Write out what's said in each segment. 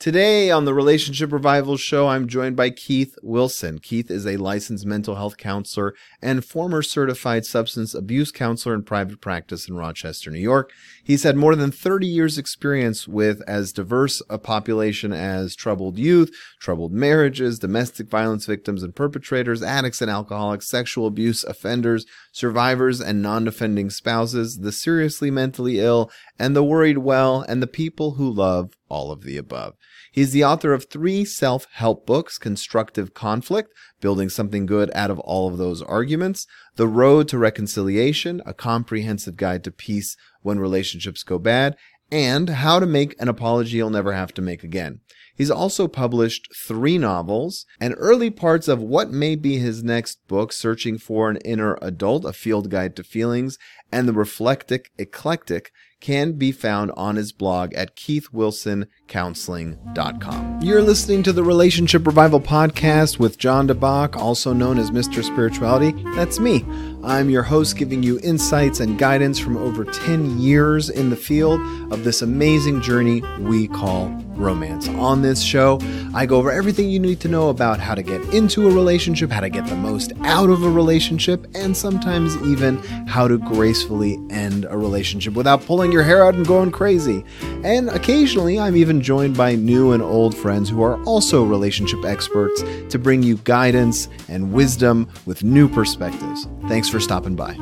Today on the Relationship Revival Show, I'm joined by Keith Wilson. Keith is a licensed mental health counselor and former certified substance abuse counselor in private practice in Rochester, New York. He's had more than 30 years experience with as diverse a population as troubled youth, troubled marriages, domestic violence victims and perpetrators, addicts and alcoholics, sexual abuse offenders, survivors and non-offending spouses, the seriously mentally ill, and the worried well, and the people who love all of the above. He's the author of three self help books Constructive Conflict, Building Something Good Out of All of Those Arguments, The Road to Reconciliation, a comprehensive guide to peace when relationships go bad, and How to Make an Apology You'll Never Have to Make Again. He's also published three novels and early parts of what may be his next book, Searching for an Inner Adult, a field guide to feelings, and The Reflective Eclectic can be found on his blog at keithwilsoncounseling.com. You're listening to the Relationship Revival Podcast with John DeBach, also known as Mr. Spirituality. That's me. I'm your host, giving you insights and guidance from over 10 years in the field of this amazing journey we call romance. On this show, I go over everything you need to know about how to get into a relationship, how to get the most out of a relationship, and sometimes even how to gracefully end a relationship without pulling your hair out and going crazy. And occasionally, I'm even joined by new and old friends who are also relationship experts to bring you guidance and wisdom with new perspectives. Thanks for stopping by.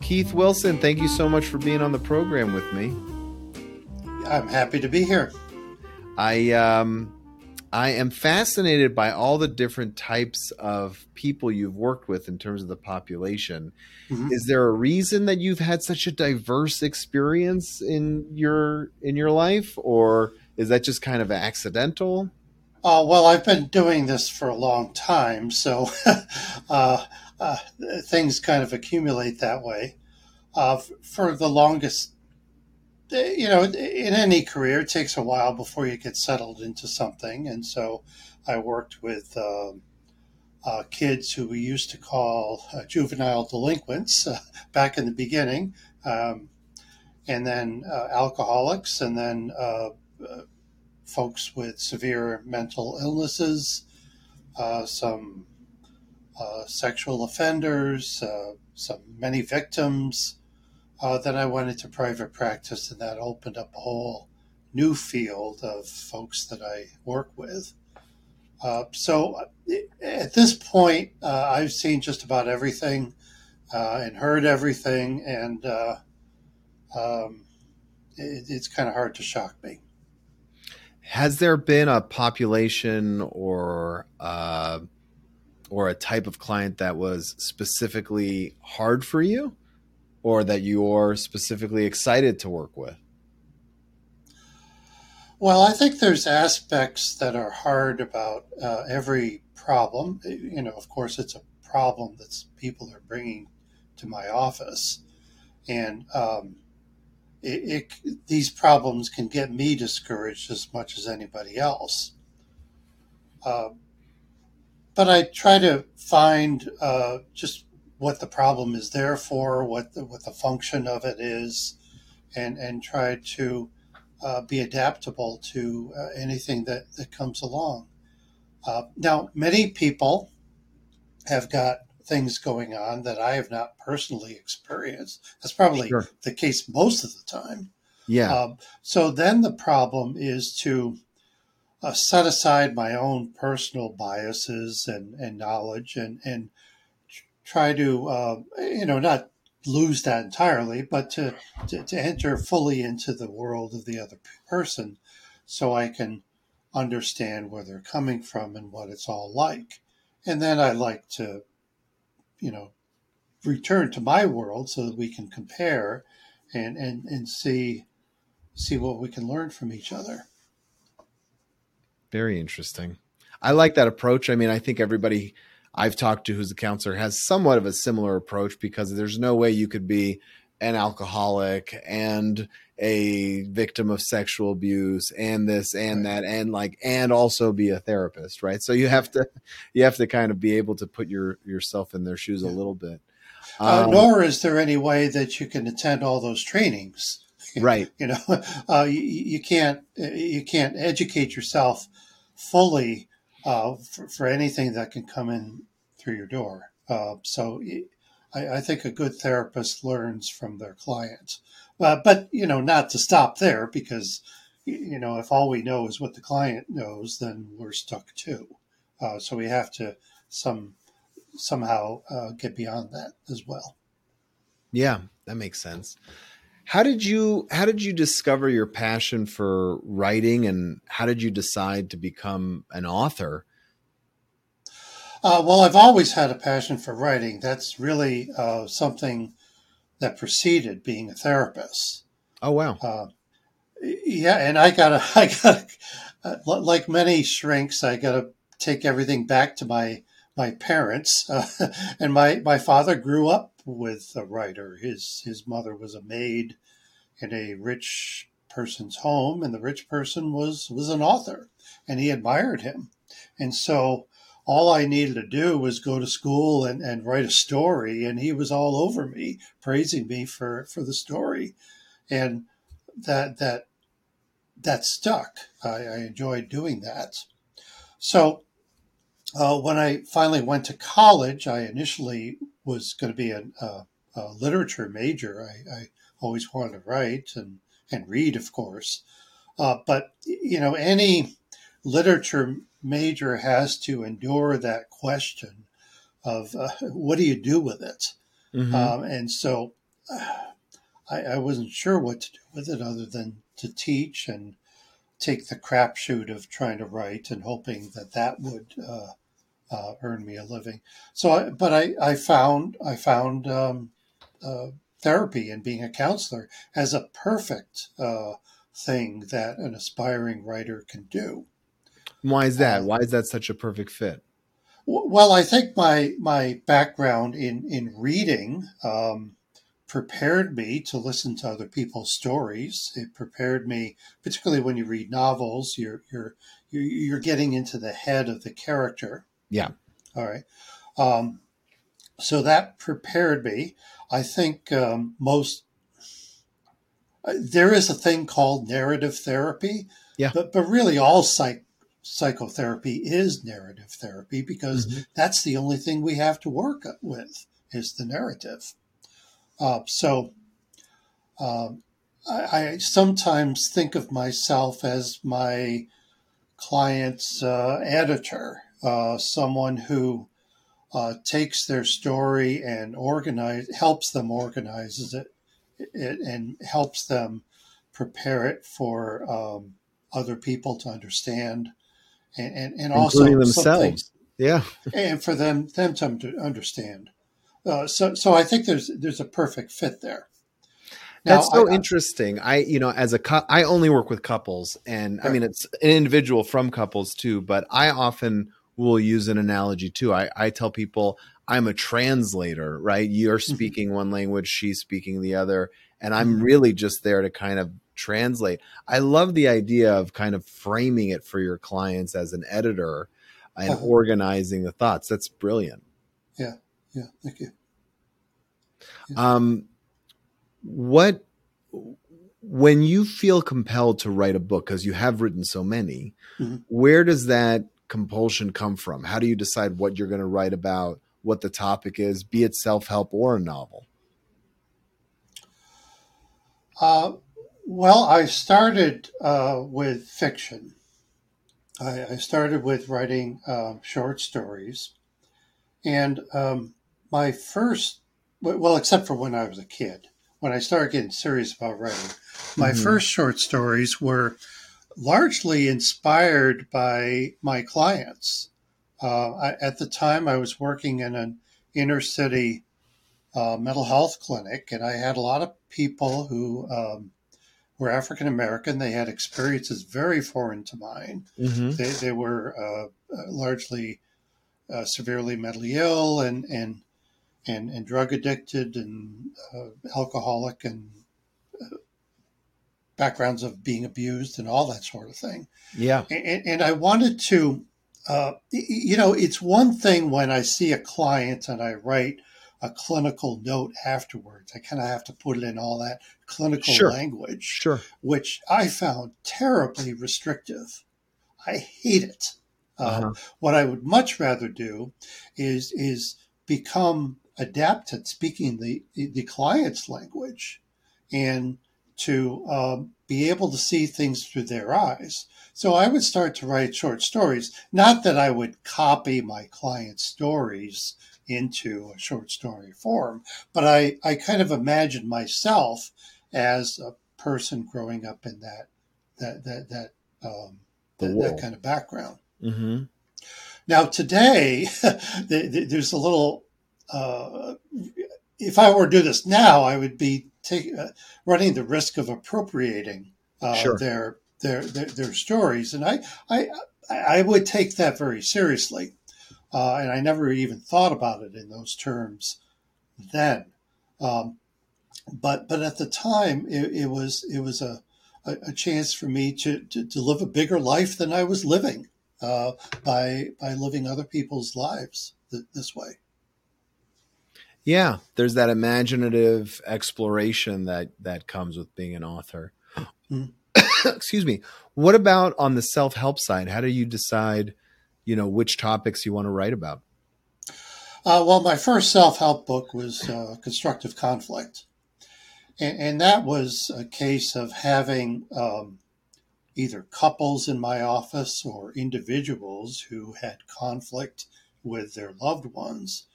Keith Wilson, thank you so much for being on the program with me. I'm happy to be here. I um I am fascinated by all the different types of people you've worked with in terms of the population. Mm-hmm. Is there a reason that you've had such a diverse experience in your in your life or is that just kind of accidental? Uh, well, I've been doing this for a long time, so uh, uh, things kind of accumulate that way. Uh, for the longest you know, in any career, it takes a while before you get settled into something. And so I worked with um, uh, kids who we used to call uh, juvenile delinquents uh, back in the beginning, um, and then uh, alcoholics, and then uh, uh, folks with severe mental illnesses, some sexual offenders, some many victims. Uh, then I went into private practice, and that opened up a whole new field of folks that I work with. Uh, so at this point, uh, I've seen just about everything uh, and heard everything, and uh, um, it, it's kind of hard to shock me. Has there been a population or uh, or a type of client that was specifically hard for you? Or that you're specifically excited to work with? Well, I think there's aspects that are hard about uh, every problem. You know, of course, it's a problem that people are bringing to my office, and um, it, it, these problems can get me discouraged as much as anybody else. Uh, but I try to find uh, just what the problem is there for, what the, what the function of it is, and and try to uh, be adaptable to uh, anything that that comes along. Uh, now, many people have got things going on that I have not personally experienced. That's probably sure. the case most of the time. Yeah. Um, so then the problem is to uh, set aside my own personal biases and, and knowledge and, and try to, uh, you know, not lose that entirely, but to, to, to enter fully into the world of the other person so I can understand where they're coming from and what it's all like. And then I like to, you know, return to my world so that we can compare and, and, and see see what we can learn from each other. Very interesting. I like that approach. I mean, I think everybody I've talked to who's a counselor has somewhat of a similar approach because there's no way you could be an alcoholic and a victim of sexual abuse and this and that and like and also be a therapist right? So you have to you have to kind of be able to put your yourself in their shoes a little bit. Uh, um, nor is there any way that you can attend all those trainings. Right. you know, uh, you, you can't you can't educate yourself fully uh, for, for anything that can come in through your door. Uh, so I, I, think a good therapist learns from their clients. Uh, but, you know, not to stop there because, you know, if all we know is what the client knows, then we're stuck too. Uh, so we have to some somehow uh, get beyond that as well. Yeah, that makes sense. How did you how did you discover your passion for writing and how did you decide to become an author? Uh, well, I've always had a passion for writing. That's really uh, something that preceded being a therapist. Oh wow! Uh, yeah, and I gotta, I gotta, uh, like many shrinks, I gotta take everything back to my my parents. Uh, and my my father grew up with a writer. His his mother was a maid in a rich person's home, and the rich person was was an author, and he admired him, and so all I needed to do was go to school and, and write a story, and he was all over me, praising me for, for the story, and that that that stuck. I, I enjoyed doing that. So uh, when I finally went to college, I initially was going to be a, a, a literature major. I, I, always wanted to write and and read, of course, uh, but you know any literature major has to endure that question of uh, what do you do with it? Mm-hmm. Um, and so uh, I, I, wasn't sure what to do with it other than to teach and take the crapshoot of trying to write and hoping that that would uh, uh earn me a living. So, I, but I, I found I found um, uh, therapy and being a counselor as a perfect uh, thing that an aspiring writer can do. Why is that? Uh, Why is that such a perfect fit? Well, I think my my background in in reading um, prepared me to listen to other people's stories. It prepared me, particularly when you read novels, you're you're you're getting into the head of the character. Yeah. All right. Um, so that prepared me. I think um, most uh, there is a thing called narrative therapy. Yeah. But but really all psych psychotherapy is narrative therapy because mm-hmm. that's the only thing we have to work with is the narrative. Uh, so um, I, I, sometimes think of myself as my client's uh, editor, uh, someone who uh, takes their story and organize, helps them organizes it, it and helps them prepare it for um, other people to understand and, and, and also themselves. Yeah, and for them them to understand. Uh, so so I think there's there's a perfect fit there. Now, That's so I, interesting. I, you know, as a I only work with couples, and I mean, it's an individual from couples too. But I often will use an analogy too. I, I tell people I'm a translator, right? You're mm-hmm. speaking one language, she's speaking the other, and I'm mm-hmm. really just there to kind of translate. I love the idea of kind of framing it for your clients as an editor and uh-huh. organizing the thoughts. That's brilliant. Yeah. Yeah. Thank you. Yeah. Um, what, when you feel compelled to write a book, because you have written so many, mm-hmm. where does that compulsion come from? How do you decide what you're going to write about, what the topic is, be it self help or a novel? Uh, well, I started uh, with fiction. I, I, started with writing uh, short stories. And um, my first, well, except for when I was a kid, when I started getting serious about writing, my mm-hmm. first short stories were largely inspired by my clients. Uh, I, at the time, I was working in an inner city uh, mental health clinic, and I had a lot of people who um, were African American. They had experiences very foreign to mine. Mm-hmm. They, they, were uh, uh, largely uh, severely mentally ill and and and, and drug addicted and uh, alcoholic and backgrounds of being abused and all that sort of thing. Yeah, and, and I wanted to. Uh, you know, it's one thing when I see a client and I write a clinical note afterwards. I kind of have to put it in all that clinical Sure. language, Sure. which I found terribly restrictive. I hate it. Um, Uh-huh. what I would much rather do is is become adept at speaking the the client's language, and to um, be able to see things through their eyes. So I would start to write short stories. Not that I would copy my client's stories into a short story form, but I, I kind of imagined myself as a person growing up in that that that that um, that, that kind of background. Mm-hmm. Now today, the- the- there's a little. Uh, if I were to do this now, I would be take, uh, running the risk of appropriating uh, Sure. their, their their their stories, and I I I would take that very seriously, uh, and I never even thought about it in those terms then. Um, but but at the time, it, it was it was a, a, a chance for me to, to to live a bigger life than I was living uh, by by living other people's lives th- this way. Yeah, there's that imaginative exploration that that comes with being an author. Mm. Excuse me. What about on the self-help side? How do you decide, you know, which topics you want to write about? Uh, well, my first self help book was uh, Constructive Conflict. And, and that was a case of having um, either couples in my office or individuals who had conflict with their loved ones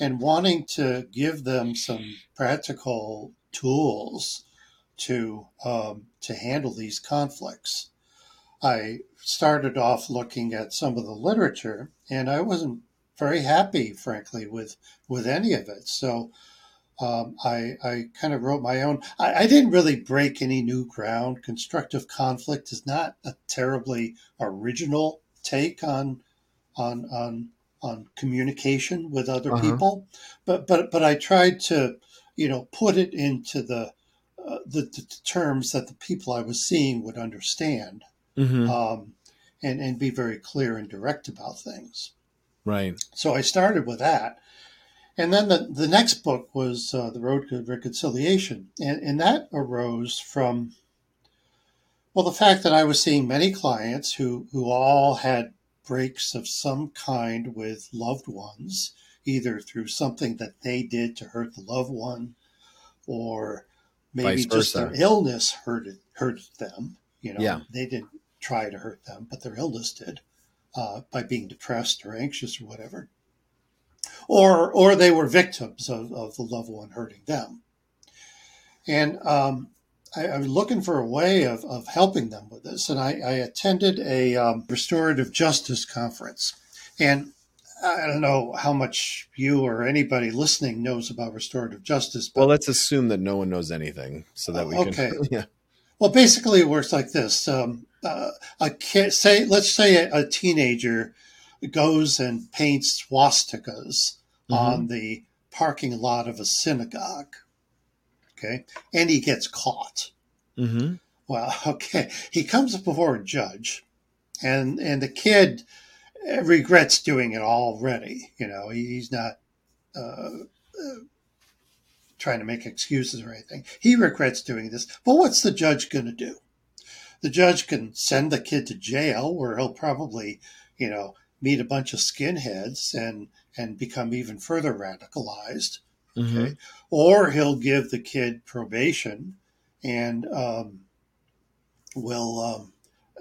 and wanting to give them some practical tools to, um, to handle these conflicts. I started off looking at some of the literature and I wasn't very happy, frankly, with with any of it. So um, I I kind of wrote my own. I, I didn't really break any new ground. Constructive conflict is not a terribly original take on on on on communication with other Uh-huh. people, but but but I tried to you know put it into the uh, the, the terms that the people I was seeing would understand, Mm-hmm. um, and and be very clear and direct about things. right. So I started with that. And then the, the next book was uh, The Road to Reconciliation. And, and that arose from, well, the fact that I was seeing many clients who, who all had breaks of some kind with loved ones, either through something that they did to hurt the loved one or maybe just their illness hurted, hurted them. You know, Yeah. they didn't try to hurt them, but their illness did uh, by being depressed or anxious or whatever, or or they were victims of, of the loved one hurting them. And um, I, I was looking for a way of, of helping them with this, and I, I attended a um, restorative justice conference. And I don't know how much you or anybody listening knows about restorative justice, but Well, let's assume that no one knows anything, so that we Okay. can. Yeah. Well, basically, it works like this: um, uh, a kid, say, let's say a, a teenager goes and paints swastikas Mm-hmm. on the parking lot of a synagogue. Okay, and he gets caught. Mm-hmm. Well, okay, he comes before a judge, and and the kid regrets doing it already. You know, he, he's not. Uh, uh, trying to make excuses or anything. He regrets doing this. But what's the judge going to do? The judge can send the kid to jail where he'll probably, you know, meet a bunch of skinheads and and become even further radicalized. Mm-hmm. Okay. Or he'll give the kid probation and um, will um,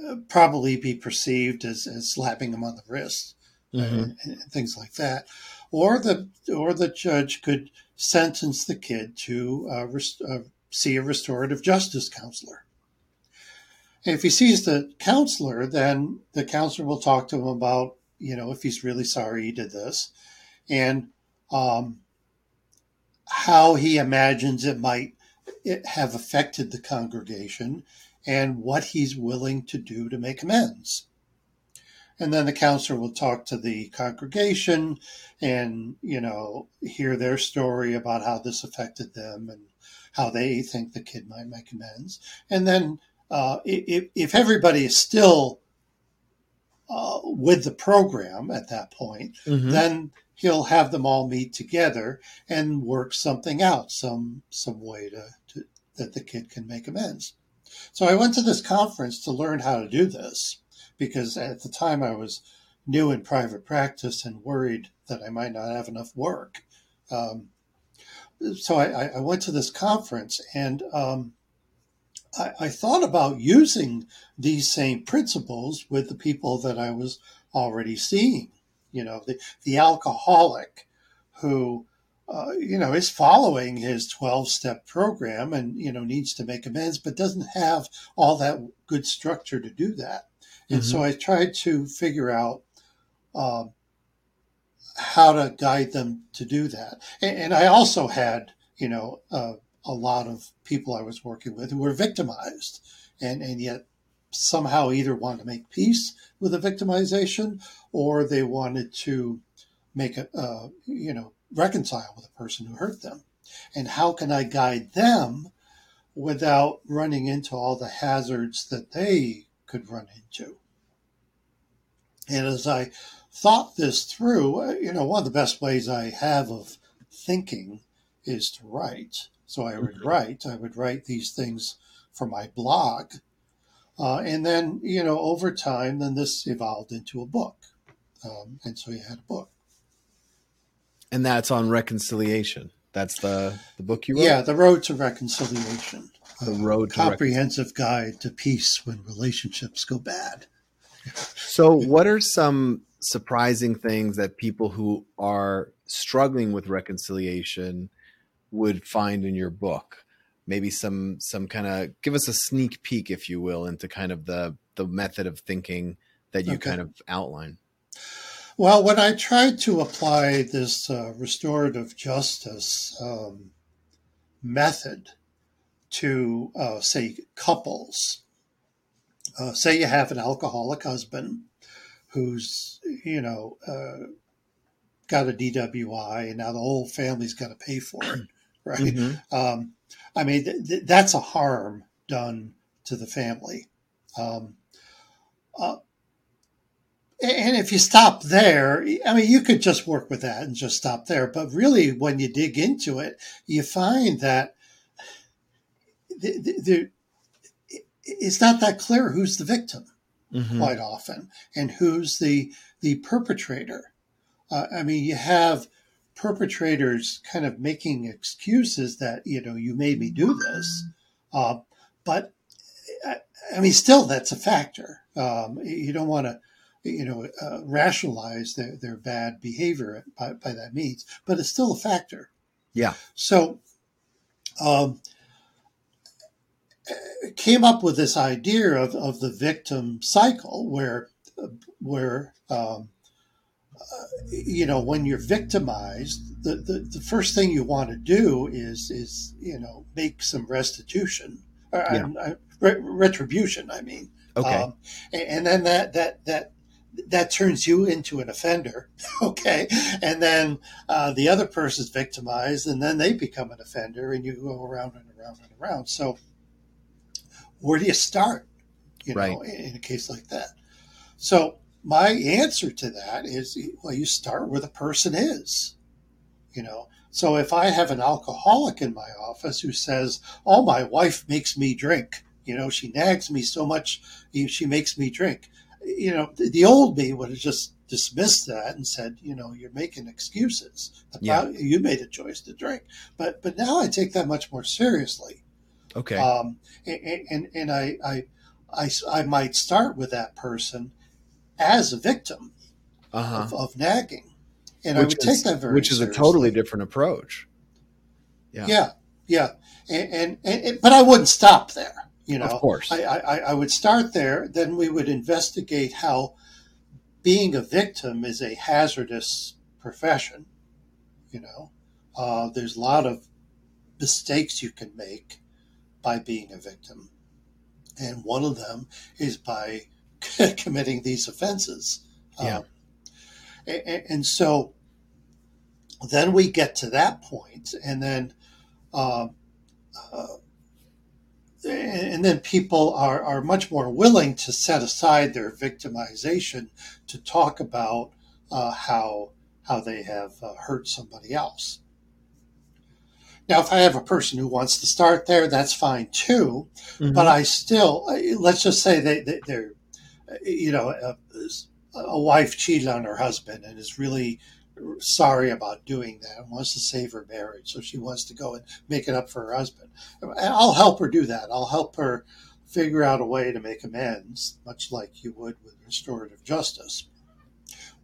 uh, probably be perceived as, as slapping him on the wrist Mm-hmm. and, and things like that. Or the or the judge could sentence the kid to uh, rest, uh, see a restorative justice counselor. And if he sees the counselor, then the counselor will talk to him about you know if he's really sorry he did this, and um, how he imagines it might have affected the congregation, and what he's willing to do to make amends. And then the counselor will talk to the congregation and, you know, hear their story about how this affected them and how they think the kid might make amends. And then uh, if, if everybody is still uh, with the program at that point, Mhm. then he'll have them all meet together and work something out, some some way to, to that the kid can make amends. So I went to this conference to learn how to do this because at the time I was new in private practice and worried that I might not have enough work. Um, so I, I- I went to this conference and um, I, I thought about using these same principles with the people that I was already seeing. You know, the, the alcoholic who, uh, you know, is following his 12 step program and, you know, needs to make amends, but doesn't have all that good structure to do that. And so I tried to figure out um, how to guide them to do that. And, and I also had, you know, uh, a lot of people I was working with who were victimized and, and yet somehow either wanted to make peace with the victimization or they wanted to make a, uh, you know, reconcile with the person who hurt them. And how can I guide them without running into all the hazards that they could run into? And as I thought this through, uh, you know, one of the best ways I have of thinking is to write. So I would write, I would write these things for my blog. Uh, and then, you know, over time, then this evolved into a book. Um, and so you had a book. And that's on reconciliation. That's the the book you wrote. Yeah, The Road to Reconciliation. The Road to Comprehensive Guide to Peace When Relationships Go Bad. So, what are some surprising things that people who are struggling with reconciliation would find in your book? Maybe some some kind of give us a sneak peek, if you will, into kind of the the method of thinking that you Okay. kind of outline. Well, when I tried to apply this uh, restorative justice um, method to, uh, say, couples, uh, say you have an alcoholic husband who's, you know, uh, got a DWI and now the whole family's got to pay for it, right? Mhm. Um, I mean, th- th- that's a harm done to the family. Um, uh, and if you stop there, I mean, you could just work with that and just stop there. But really, when you dig into it, you find that the, the, the, it's not that clear who's the victim Mhm. quite often and who's the the perpetrator. Uh, I mean, you have perpetrators kind of making excuses that you know you made me do this, uh, but I, I mean, still that's a factor. Um, you don't want to you know uh, rationalize their, their bad behavior by, by that means, but it's still a factor. Yeah. So. Um, came up with this idea of, of the victim cycle where where um, you know when you're victimized the, the, the first thing you want to do is is you know make some restitution or, Yeah. uh, re- retribution i mean Okay. um, and, and then that that that that turns you into an offender okay and then uh, the other person's victimized and then they become an offender and you go around and around and around so where do you start you know Right. in a case like that so my answer to that is well you start where the person is you know so if i have an alcoholic in my office who says oh my wife makes me drink you know she nags me so much she makes me drink you know the, old me would have just dismissed that and said you know you're making excuses The Yeah. you made a choice to drink but but now i take that much more seriously okay. um, and, and, and I, I, I, I might start with that person as a victim Uh huh. of, of nagging. And I Which would is take that very which is a totally different approach. Yeah. Yeah, yeah. And, and, and, but I wouldn't stop there. You know, Of course. I, I, I would start there. Then we would investigate how being a victim is a hazardous profession. You know, uh, there's a lot of mistakes you can make by being a victim. And one of them is by committing these offenses. Yeah. Um, a- a- and, so then we get to that point, and then um, uh, and then people are, are much more willing to set aside their victimization to talk about uh, how how they have uh, hurt somebody else. Now, if I have a person who wants to start there, that's fine too. Mm-hmm. But I still, let's just say they, they, are you know, a, a wife cheated on her husband and is really sorry about doing that and wants to save her marriage. So she wants to go and make it up for her husband. I'll help her do that. I'll help her figure out a way to make amends, much like you would with restorative justice.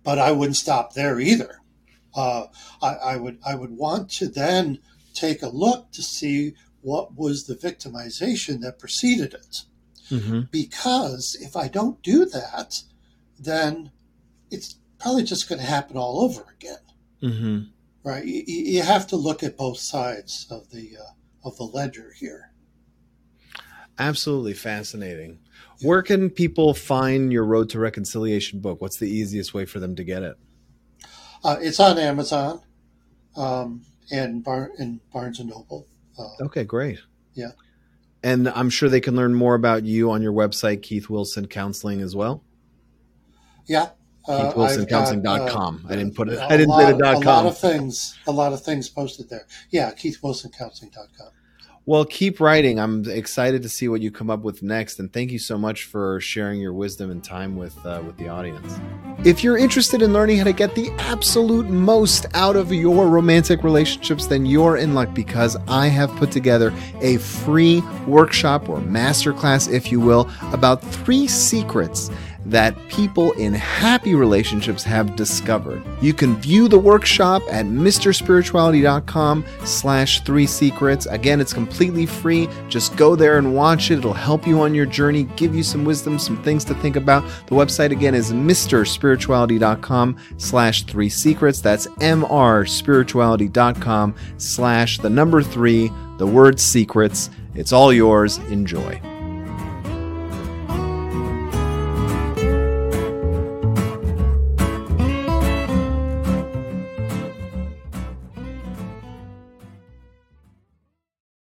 But I wouldn't stop there either. Uh, I, I, would I would want to then take a look to see what was the victimization that preceded it. Mm-hmm. Because if I don't do that, then it's probably just going to happen all over again. Mm-hmm. Right? You, you, have to look at both sides of the uh, of the ledger here. Absolutely fascinating. Where can people find your Road to Reconciliation book? What's the easiest way for them to get it? Uh, it's on Amazon um, and, Bar- and Barnes and Noble. Uh, okay, great. Yeah. And I'm sure they can learn more about you on your website, Keith Wilson Counseling, as well. Yeah, uh, KeithWilsonCounseling.com. Uh, I didn't put it. I didn't say the dot com. A lot of things. A lot of things posted there. Yeah, KeithWilsonCounseling.com. Well, keep writing. I'm excited to see what you come up with next, and thank you so much for sharing your wisdom and time with uh, with the audience. If you're interested in learning how to get the absolute most out of your romantic relationships, then you're in luck because I have put together a free workshop or masterclass, if you will, about three secrets that people in happy relationships have discovered. You can view the workshop at mrspirituality.com slash three secrets. Again, it's completely free. Just go there and watch it. It'll help you on your journey, give you some wisdom, some things to think about. The website again is mrspirituality.com slash three secrets. That's mrspirituality.com slash the number three, the word secrets. It's all yours. Enjoy.